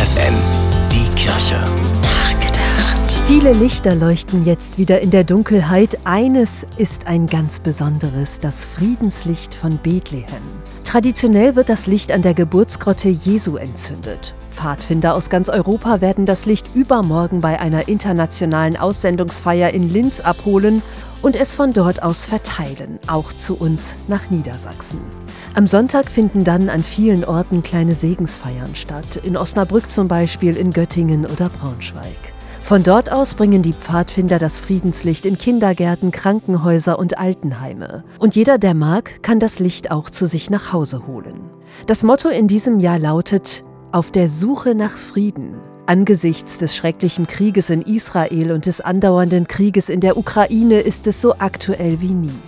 FFN, die Kirche. Nachgedacht. Viele Lichter leuchten jetzt wieder in der Dunkelheit. Eines ist ein ganz besonderes, das Friedenslicht von Bethlehem. Traditionell wird das Licht an der Geburtsgrotte Jesu entzündet. Pfadfinder aus ganz Europa werden das Licht übermorgen bei einer internationalen Aussendungsfeier in Linz abholen und es von dort aus verteilen, auch zu uns nach Niedersachsen. Am Sonntag finden dann an vielen Orten kleine Segensfeiern statt, in Osnabrück zum Beispiel, in Göttingen oder Braunschweig. Von dort aus bringen die Pfadfinder das Friedenslicht in Kindergärten, Krankenhäuser und Altenheime. Und jeder, der mag, kann das Licht auch zu sich nach Hause holen. Das Motto in diesem Jahr lautet Auf der Suche nach Frieden. Angesichts des schrecklichen Krieges in Israel und des andauernden Krieges in der Ukraine ist es so aktuell wie nie.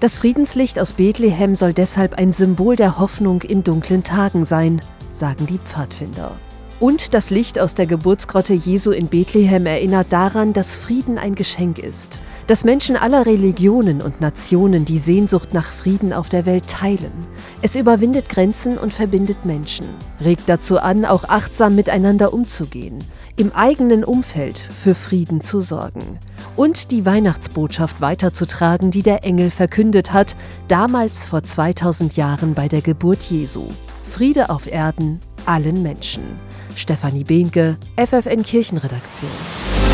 Das Friedenslicht aus Bethlehem soll deshalb ein Symbol der Hoffnung in dunklen Tagen sein, sagen die Pfadfinder. Und das Licht aus der Geburtsgrotte Jesu in Bethlehem erinnert daran, dass Frieden ein Geschenk ist, dass Menschen aller Religionen und Nationen die Sehnsucht nach Frieden auf der Welt teilen. Es überwindet Grenzen und verbindet Menschen, regt dazu an, auch achtsam miteinander umzugehen, im eigenen Umfeld für Frieden zu sorgen und die Weihnachtsbotschaft weiterzutragen, die der Engel verkündet hat, damals vor 2000 Jahren bei der Geburt Jesu. Friede auf Erden, allen Menschen. Stefanie Behnke, FFN Kirchenredaktion.